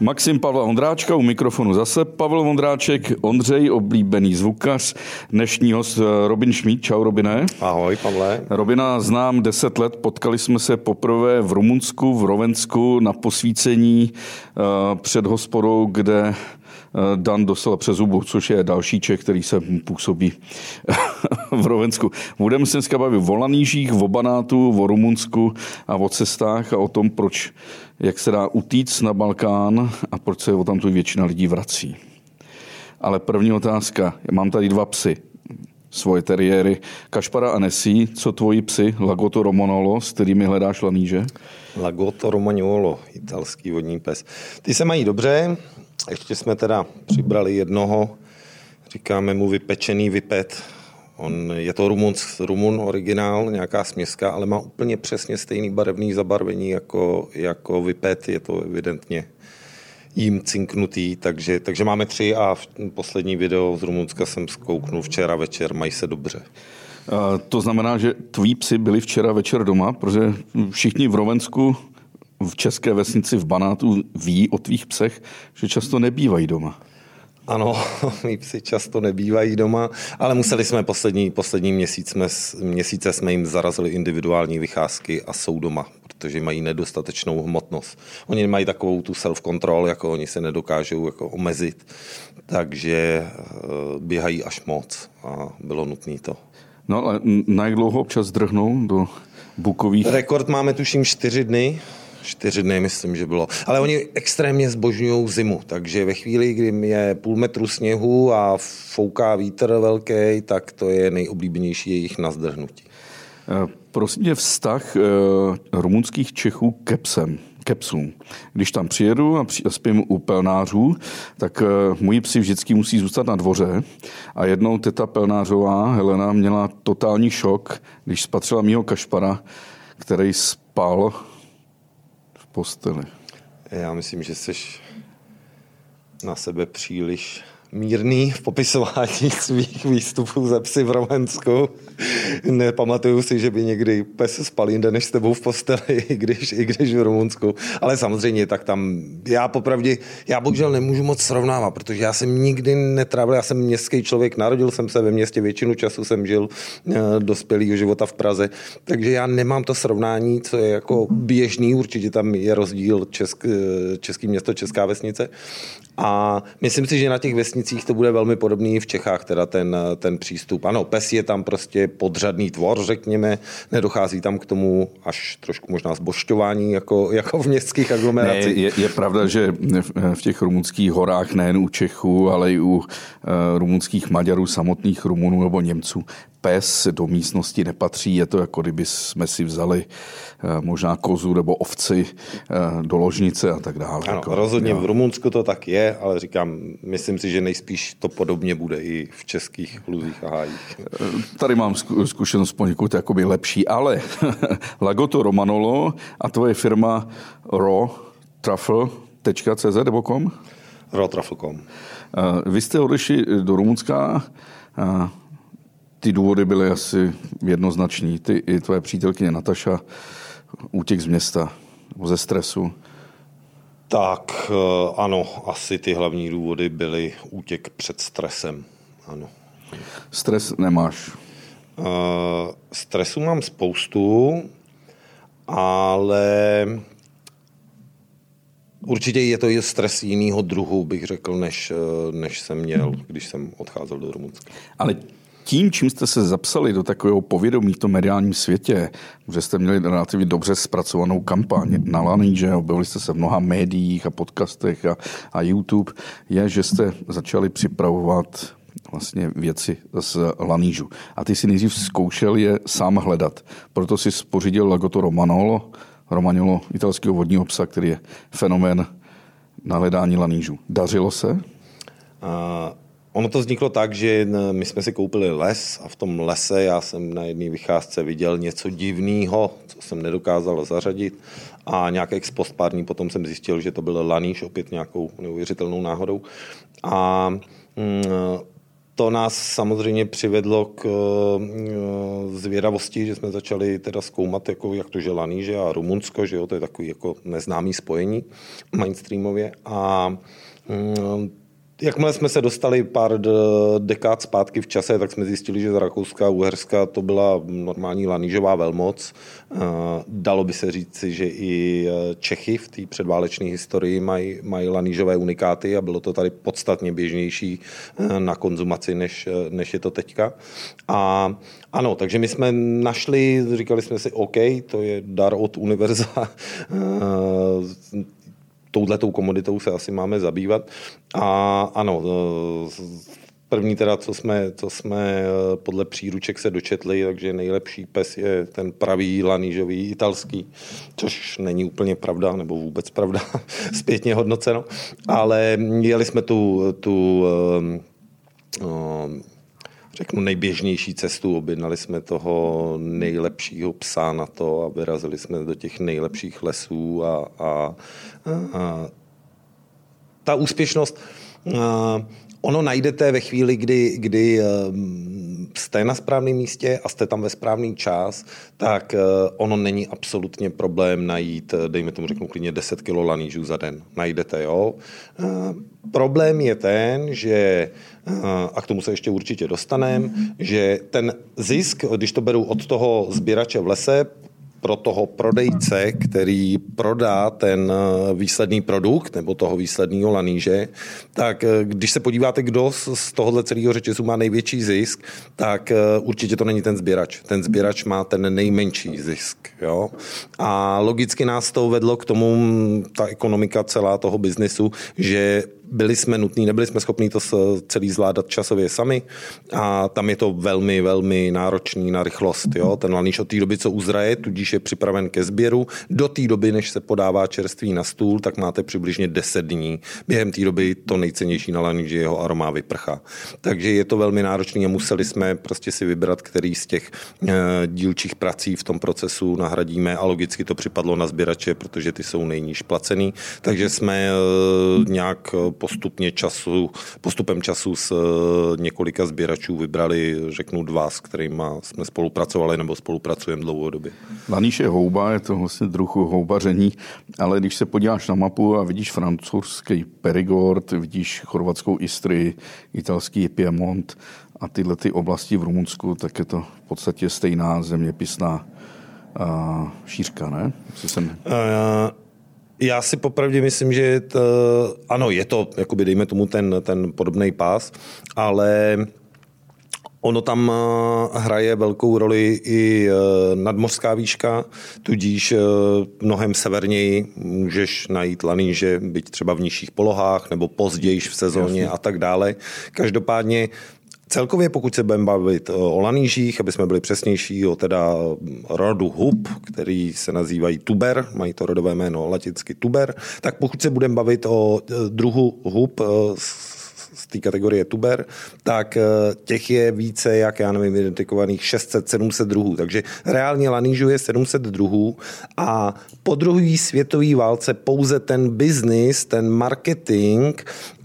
Maxim Pavla Ondráčka u mikrofonu zase. Pavel Ondráček, Ondřej, oblíbený zvukař, dnešní host eh, Robin Šmíd. Čau, Robine. Ahoj, Pavle. Robina znám 10 let, potkali jsme se poprvé v Rumunsku, v Rovensku na posvícení uh, před hospodou, kde Dan dostal přes zubu, což je další Čech, který se působí v Rovensku. Budeme se dneska bavit o lanížích, o banátu, o Rumunsku a o cestách a o tom, proč jak se dá utíct na Balkán a proč se o tam tu většina lidí vrací. Ale první otázka. Mám tady dva psy svoje teriéry. Kašpara a Nesí, co tvoji psy, Lagoto Romanolo, s kterými hledáš laníže? Lagoto Romagnolo, italský vodní pes. Ty se mají dobře, ještě jsme teda přibrali jednoho, říkáme mu vypečený vypet, On, je to Rumun, Rumun originál, nějaká směska, ale má úplně přesně stejný barevný zabarvení jako, jako Vipet, je to evidentně jim cinknutý, takže, takže máme tři a v poslední video z Rumunska jsem zkouknul včera večer, mají se dobře. To znamená, že tví psi byli včera večer doma, protože všichni v Rovensku, v české vesnici v Banátu ví o tvých psech, že často nebývají doma. Ano, mý psi často nebývají doma, ale museli jsme poslední, poslední měsíc jsme, měsíce jsme jim zarazili individuální vycházky a jsou doma, protože mají nedostatečnou hmotnost. Oni mají takovou tu self-control, jako oni se nedokážou jako omezit, takže eh, běhají až moc a bylo nutné to. No ale na jak dlouho občas drhnou do bukových? Rekord máme tuším čtyři dny, čtyři dny, myslím, že bylo. Ale oni extrémně zbožňují zimu, takže ve chvíli, kdy je půl metru sněhu a fouká vítr velký, tak to je nejoblíbenější jejich nazdrhnutí. Eh, prosím tě, vztah e, rumunských Čechů ke psem, ke psům. Když tam přijedu a, spím u pelnářů, tak e, moji psi vždycky musí zůstat na dvoře. A jednou teta pelnářová, Helena, měla totální šok, když spatřila mýho kašpara, který spal posteli? Já myslím, že jsi na sebe příliš mírný v popisování svých výstupů ze psy v Romensku. Nepamatuju si, že by někdy pes spal jinde než s tebou v posteli, i když, i když v Rumunsku. Ale samozřejmě, tak tam, já popravdě, já bohužel nemůžu moc srovnávat, protože já jsem nikdy netrávil, já jsem městský člověk, narodil jsem se ve městě, většinu času jsem žil uh, dospělého života v Praze, takže já nemám to srovnání, co je jako běžný, určitě tam je rozdíl česk, český město, česká vesnice. A myslím si, že na těch vesnicích to bude velmi podobný v Čechách, teda ten, ten přístup. Ano, pes je tam prostě podřadný tvor, řekněme, nedochází tam k tomu až trošku možná zbošťování jako, jako v městských aglomeracích. Ne, je, je pravda, že v těch rumunských horách nejen u Čechů, ale i u uh, rumunských Maďarů, samotných Rumunů nebo Němců pes do místnosti nepatří. Je to jako kdyby jsme si vzali uh, možná kozu nebo ovci uh, do ložnice a tak dále. Ano, jako, rozhodně jo. v Rumunsku to tak je, ale říkám, myslím si, že nejspíš to podobně bude i v českých luzích a hájích. Tady mám zkušenost poněkud jakoby lepší, ale Lagoto Romanolo a tvoje firma Ro truffle.cz nebo kom? Rotruffle.com. Vy jste odešli do Rumunska, ty důvody byly asi jednoznační. Ty i tvoje přítelkyně Nataša, útěk z města, ze stresu. Tak ano, asi ty hlavní důvody byly útěk před stresem. Ano. Stres nemáš? Uh, stresu mám spoustu, ale určitě je to stres jiného druhu, bych řekl, než, než jsem měl, když jsem odcházel do Rumunska. Ale tím, čím jste se zapsali do takového povědomí v tom mediálním světě, že jste měli relativně dobře zpracovanou kampaň na Laní, že objevili jste se v mnoha médiích a podcastech a, a YouTube, je, že jste začali připravovat vlastně věci z lanížu. A ty si nejdřív zkoušel je sám hledat. Proto si spořídil Lagoto Romanolo, Romagnolo, italského vodního psa, který je fenomén na hledání lanížu. Dařilo se? Uh, ono to vzniklo tak, že my jsme si koupili les a v tom lese já jsem na jedné vycházce viděl něco divného, co jsem nedokázal zařadit a nějak ex post pár dní potom jsem zjistil, že to byl laníž opět nějakou neuvěřitelnou náhodou. A mm, to nás samozřejmě přivedlo k zvědavosti, že jsme začali teda zkoumat, jako, jak to, že Laníže a Rumunsko, že jo, to je takový jako neznámý spojení mainstreamově a mm, Jakmile jsme se dostali pár dekád zpátky v čase, tak jsme zjistili, že z Rakouska a Uherska to byla normální lanížová velmoc. Eh, dalo by se říci, že i eh, Čechy v té předválečné historii mají, mají lanížové unikáty a bylo to tady podstatně běžnější eh, na konzumaci, než, než je to teďka. A ano, takže my jsme našli, říkali jsme si, OK, to je dar od univerza, touhletou komoditou se asi máme zabývat. A ano, První teda, co jsme, co jsme podle příruček se dočetli, takže nejlepší pes je ten pravý lanížový italský, což není úplně pravda, nebo vůbec pravda, zpětně hodnoceno, ale jeli jsme tu, tu um, um, řeknu, nejběžnější cestu. Objednali jsme toho nejlepšího psa na to a vyrazili jsme do těch nejlepších lesů a, a, a ta úspěšnost a, ono najdete ve chvíli, kdy, kdy jste na správném místě a jste tam ve správný čas, tak ono není absolutně problém najít, dejme tomu řeknu klidně 10 kg lanížů za den. Najdete, jo. Problém je ten, že a k tomu se ještě určitě dostaneme, že ten zisk, když to beru od toho sběrače v lese, pro toho prodejce, který prodá ten eh, výsledný produkt nebo toho výsledného laníže, tak eh, když se podíváte, kdo z tohohle celého řetězu má největší zisk, tak eh, určitě to není ten sběrač. Ten sběrač má ten nejmenší zisk. Jo? A logicky nás to vedlo k tomu, ta ekonomika celá toho biznesu, že byli jsme nutní, nebyli jsme schopni to celý zvládat časově sami a tam je to velmi, velmi náročný na rychlost. Jo? Ten laníš od té doby, co uzraje, tudíž je připraven ke sběru. Do té doby, než se podává čerství na stůl, tak máte přibližně 10 dní. Během té doby to nejcennější na laníži jeho aroma vyprchá. Takže je to velmi náročné a museli jsme prostě si vybrat, který z těch e, dílčích prací v tom procesu nahradíme a logicky to připadlo na sběrače, protože ty jsou nejníž placený. Takže jsme e, nějak postupně času, postupem času s eh, několika sběračů vybrali, řeknu dva, s kterými jsme spolupracovali nebo spolupracujeme dlouhodobě. Laníš je houba, je to vlastně druh houbaření, ale když se podíváš na mapu a vidíš francouzský Perigord, vidíš chorvatskou Istrii, italský Piemont a tyhle ty oblasti v Rumunsku, tak je to v podstatě stejná zeměpisná uh, šířka, ne? Jsem... Uh, já si popravdě myslím, že to, ano, je to, jakoby dejme tomu ten, ten podobný pás, ale Ono tam eh, hraje velkou roli i eh, nadmořská výška, tudíž eh, mnohem severněji můžeš najít laníže, byť třeba v nižších polohách nebo později v sezóně Jasně. a tak dále. Každopádně Celkově, pokud se budeme bavit o lanížích, aby jsme byli přesnější, o teda rodu hub, který se nazývají tuber, mají to rodové jméno latinsky tuber, tak pokud se budeme bavit o druhu hub té kategorie tuber, tak eh, těch je více, jak já nevím, identifikovaných 600-700 druhů. Takže reálně lanížů je 700 druhů a po druhé světové válce pouze ten biznis, ten marketing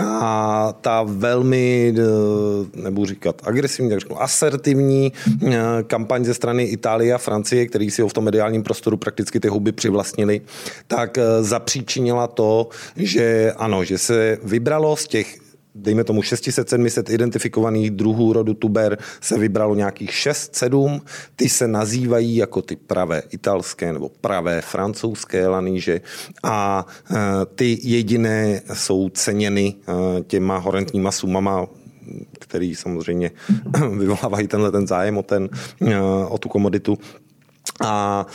a ta velmi, eh, nebudu říkat agresivní, tak řeknu asertivní eh, kampaň ze strany Itálie a Francie, který si ho v tom mediálním prostoru prakticky ty huby přivlastnili, tak zapříčinila to, že ano, že se vybralo z těch dejme tomu 600-700 identifikovaných druhů rodu tuber se vybralo nějakých 6-7, ty se nazývají jako ty pravé italské nebo pravé francouzské laníže a e, ty jediné jsou ceněny e, těma horentníma sumama, který samozřejmě vyvolávají tenhle ten zájem o, ten, e, o tu komoditu. A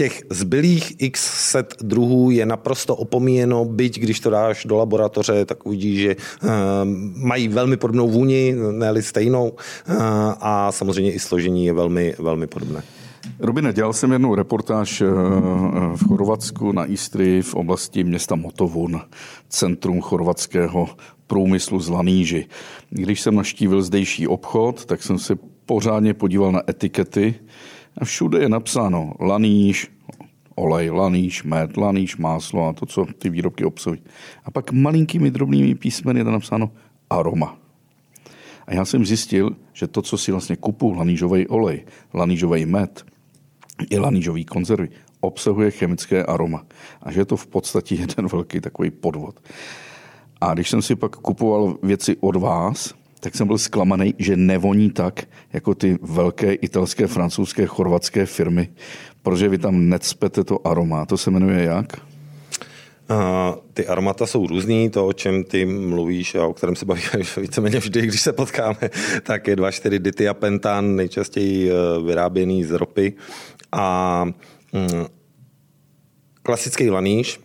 těch zbylých x set druhů je naprosto opomíjeno, byť když to dáš do laboratoře, tak uvidíš, že uh, mají velmi podobnou vůni, ne stejnou uh, a samozřejmě i složení je velmi, velmi podobné. Robine, dělal jsem jednu reportáž eh, v Chorvatsku na Istrii v oblasti města Motovun, centrum chorvatského průmyslu z Laníži. Když jsem naštívil zdejší obchod, tak jsem se pořádně podíval na etikety a všude je napsáno laníš, olej, laníš, med, laníš, máslo a to, co ty výrobky obsahují. A pak malinkými drobnými písmeny je tam napsáno aroma. A já jsem zjistil, že to, co si vlastně kupu, lanížový olej, lanížový med, i lanížový konzervy, obsahuje chemické aroma. A že je to v podstatě jeden velký takový podvod. A když jsem si pak kupoval věci od vás, tak jsem byl zklamaný, že nevoní tak, jako ty velké italské, francouzské, chorvatské firmy, protože vy tam necpete to aroma. To se jmenuje jak? Uh, ty aromata jsou různý, to, o čem ty mluvíš a o kterém se bavíme víceméně vždy, když se potkáme, tak je 2,4 ditiapentan, nejčastěji uh, vyráběný z ropy. A um, klasický laníš,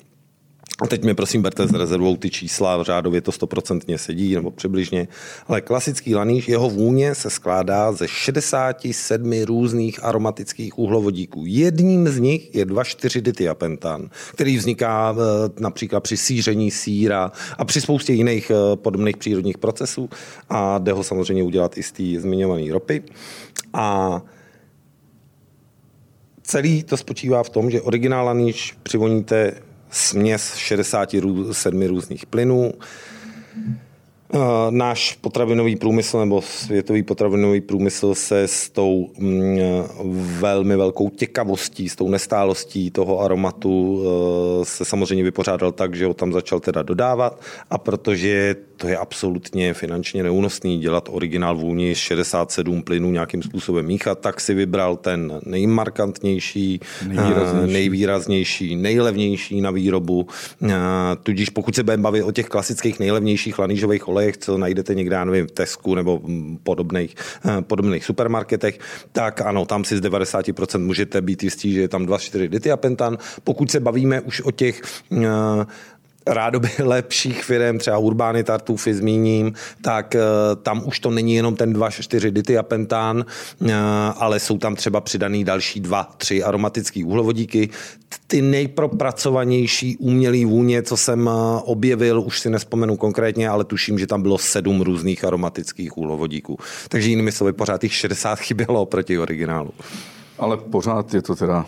a teď mě prosím berte s rezervou ty čísla, v řádově to stoprocentně sedí, nebo přibližně. Ale klasický laníž, jeho vůně se skládá ze 67 různých aromatických uhlovodíků. Jedním z nich je 2,4 ditiapentan, který vzniká eh, například při síření síra a při spoustě jiných eh, podobných přírodních procesů a jde ho samozřejmě udělat i z té zmiňované ropy. A celý to spočívá v tom, že originál laníž přivoníte směs 67 různých plynů. Eh, náš potravinový průmysl nebo světový potravinový průmysl se s tou mm, velmi velkou těkavostí, s tou nestálostí toho aromatu eh, se samozřejmě vypořádal tak, že ho tam začal teda dodávat a protože to je absolutně finančně neúnosný dělat originál vůni z 67 plynů nějakým způsobem míchat, tak si vybral ten nejmarkantnější, nejvýraznější, nejvýraznější nejlevnější na výrobu. Tudíž pokud se budeme bavit o těch klasických nejlevnějších lanížových olejech, co najdete někde, já nevím, v Tesku nebo podobných, podobných supermarketech, tak ano, tam si z 90% můžete být jistí, že je tam 2,4 ditiapentan. Pokud se bavíme už o těch rádoby lepších firm, třeba Urbány Tartufy zmíním, tak eh, tam už to není jenom ten 2,4 ditiapentán, eh, ale jsou tam třeba přidaný další dva, tři aromatické uhlovodíky. Ty nejpropracovanější umělý vůně, co jsem eh, objevil, už si nespomenu konkrétně, ale tuším, že tam bylo sedm různých aromatických uhlovodíků. Takže jinými slovy, pořád těch 60 chybělo proti originálu. Ale pořád je to teda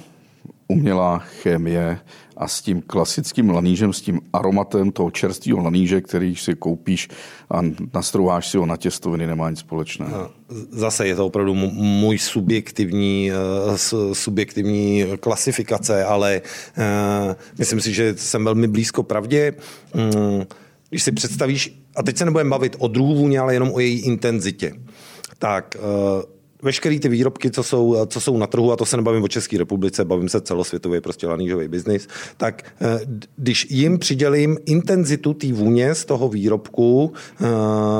umělá chemie a s tím klasickým lanížem, s tím aromatem toho čerstvého laníže, který si koupíš a nastrouháš si ho na těstoviny, nemá nic společného. Zase je to opravdu můj subjektivní, eh, subjektivní klasifikace, ale eh, myslím si, že jsem velmi blízko pravdě. Mm, když si představíš, a teď se nebudeme bavit o druhu vůně, ale jenom o její intenzitě, tak eh, veškeré ty výrobky, co jsou, co jsou na trhu, a to se nebavím o České republice, bavím se celosvětový prostě lanížový biznis, tak eh, když jim přidělím intenzitu té vůně z toho výrobku eh,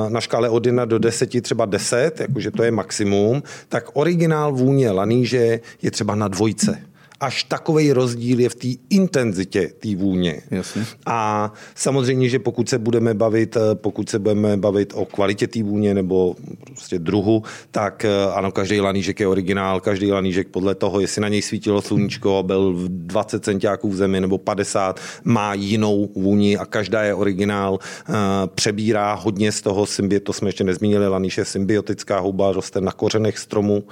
na škále od 1 do 10, třeba 10, jakože to je maximum, tak originál vůně laníže je třeba na dvojce až takový rozdíl je v té intenzitě té vůně. Jasně. A samozřejmě, že pokud se budeme bavit, eh, pokud se budeme bavit o kvalitě té vůně nebo prostě druhu, tak eh, ano, každý lanížek je originál, každý lanížek podle toho, jestli na něj svítilo sluníčko, byl v 20 centiáků v zemi nebo 50, má jinou vůni a každá je originál, eh, přebírá hodně z toho symbiotu, to jsme ještě nezmínili, laníž je symbiotická houba, roste na kořenech stromu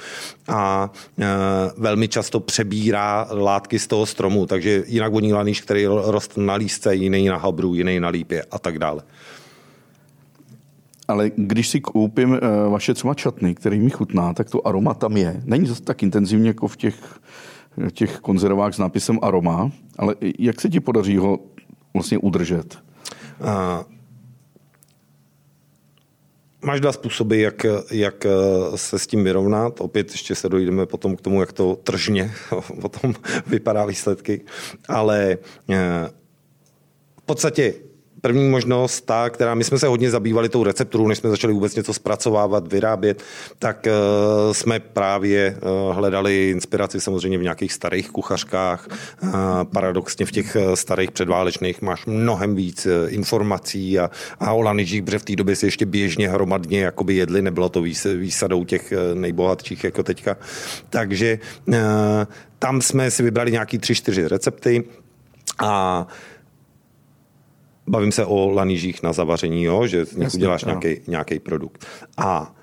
a velmi často přebírá látky z toho stromu, takže jinak voní laníš, který roste na lístce, jiný na habru, jiný na lípě a tak dále. Ale když si koupím uh, vaše třeba čatny, který mi chutná, tak to aroma tam je. Není to tak intenzivně jako v těch, těch konzervách s nápisem aroma, ale jak se ti podaří ho vlastně udržet? Uh, Máš dva způsoby, jak, jak se s tím vyrovnat. Opět ještě se dojdeme potom k tomu, jak to tržně potom vypadá výsledky. Ale eh, v podstatě První možnost, ta, která my jsme se hodně zabývali tou recepturou, než jsme začali vůbec něco zpracovávat, vyrábět, tak uh, jsme právě uh, hledali inspiraci samozřejmě v nějakých starých kuchařkách. Uh, paradoxně v těch starých předválečných máš mnohem víc uh, informací a, a o lanižích, protože v té době si ještě běžně hromadně jakoby jedli, nebylo to výs, výsadou těch nejbohatších jako teďka. Takže uh, tam jsme si vybrali nějaký tři, čtyři recepty a bavím se o lanížích na zavaření, jo, že nich uděláš nějaký, produkt. A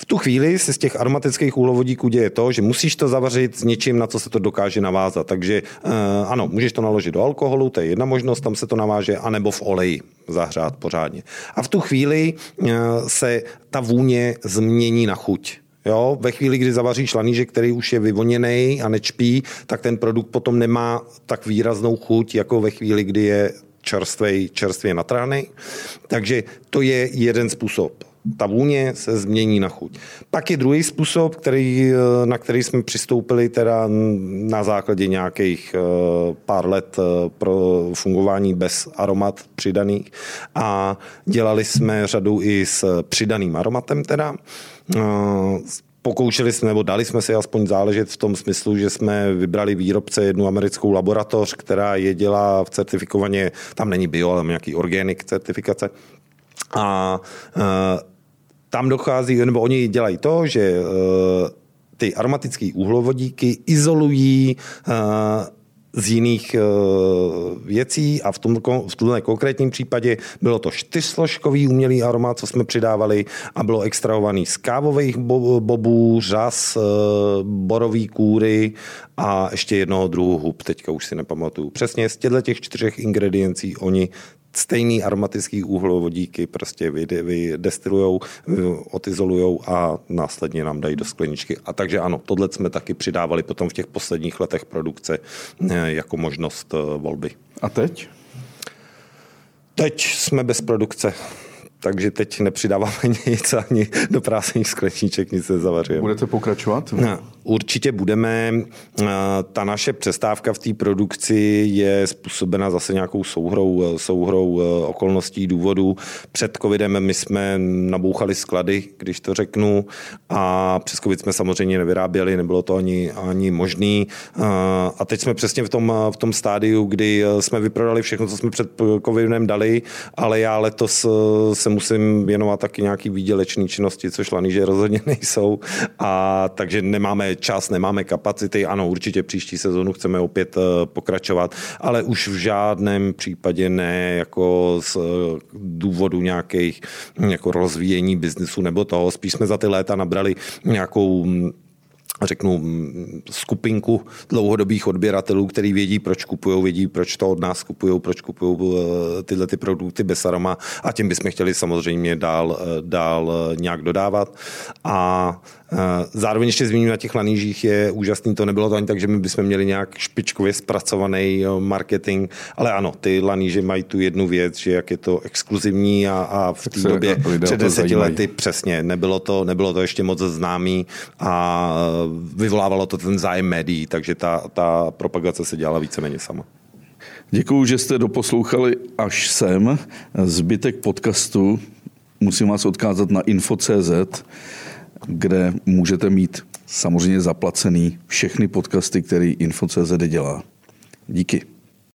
V tu chvíli se z těch aromatických úhlovodíků děje to, že musíš to zavařit s něčím, na co se to dokáže navázat. Takže uh, ano, můžeš to naložit do alkoholu, to je jedna možnost, tam se to naváže, anebo v oleji zahřát pořádně. A v tu chvíli uh, se ta vůně změní na chuť. Jo, ve chvíli, kdy zavaříš lanížek, který už je vyvoněný a nečpí, tak ten produkt potom nemá tak výraznou chuť, jako ve chvíli, kdy je čerstvej, čerstvě natrány. Takže to je jeden způsob ta vůně se změní na chuť. Pak je druhý způsob, který, na který jsme přistoupili teda na základě nějakých eh, pár let eh, pro fungování bez aromat přidaných a dělali jsme řadu i s přidaným aromatem teda. Pokoušeli jsme, nebo dali jsme si aspoň záležet v tom smyslu, že jsme vybrali výrobce jednu americkou laboratoř, která je dělá v certifikovaně, tam není bio, ale nějaký organic certifikace. A tam dochází, nebo oni dělají to, že eh, ty aromatické uhlovodíky izolují eh, z jiných eh, věcí a v, tom, v tomhle konkrétním případě bylo to čtyřsložkový umělý aroma, co jsme přidávali a bylo extrahovaný z kávových bobů, řas, borový kůry a ještě jednoho druhu hub, teďka už si nepamatuju. Přesně z těchto těch čtyřech ingrediencí oni stejný aromatický uhlovodíky prostě vydestilujou, otizolujou a následně nám dají do skleničky. A takže ano, tohle jsme taky přidávali potom v těch posledních letech produkce eh, jako možnost eh, volby. A teď? Teď jsme bez produkce takže teď nepřidáváme nic ani do prázdných skleniček, nic nezavařujeme. Budete pokračovat? No, určitě budeme. Ta naše přestávka v té produkci je způsobena zase nějakou souhrou, souhrou e, okolností, důvodů. Před covidem my jsme nabouchali sklady, když to řeknu, a přes covid jsme samozřejmě nevyráběli, nebylo to ani, ani možný. A teď jsme přesně v tom, v tom stádiu, kdy jsme vyprodali všechno, co jsme před covidem dali, ale já letos se musím věnovat taky nějaký výdělečný činnosti, což laníže rozhodně nejsou. A takže nemáme čas, nemáme kapacity. Ano, určitě příští sezonu chceme opět eh, pokračovat, ale už v žádném případě ne jako z eh, důvodu nějakých jako rozvíjení biznesu nebo toho. Spíš jsme za ty léta nabrali nějakou hm, řeknu, skupinku dlouhodobých odběratelů, který vědí, proč kupují, vědí, proč to od nás kupují, proč kupují eh, tyhle ty produkty bez aroma a tím bychom chtěli samozřejmě dál, dál nějak dodávat. A zároveň ještě zmíním na těch lanížích je úžasný, to nebylo to ani tak, že my bychom měli nějak špičkově zpracovaný marketing, ale ano, ty laníže mají tu jednu věc, že jak je to exkluzivní a, a v té době před deseti lety přesně, nebylo to, nebylo to ještě moc známý a eh, vyvolávalo to ten zájem médií, takže ta, ta propagace se dělala víceméně sama. Děkuji, že jste doposlouchali až sem. Zbytek podcastu musím vás odkázat na info.cz kde můžete mít samozřejmě zaplacený všechny podcasty, který Info.cz dělá. Díky.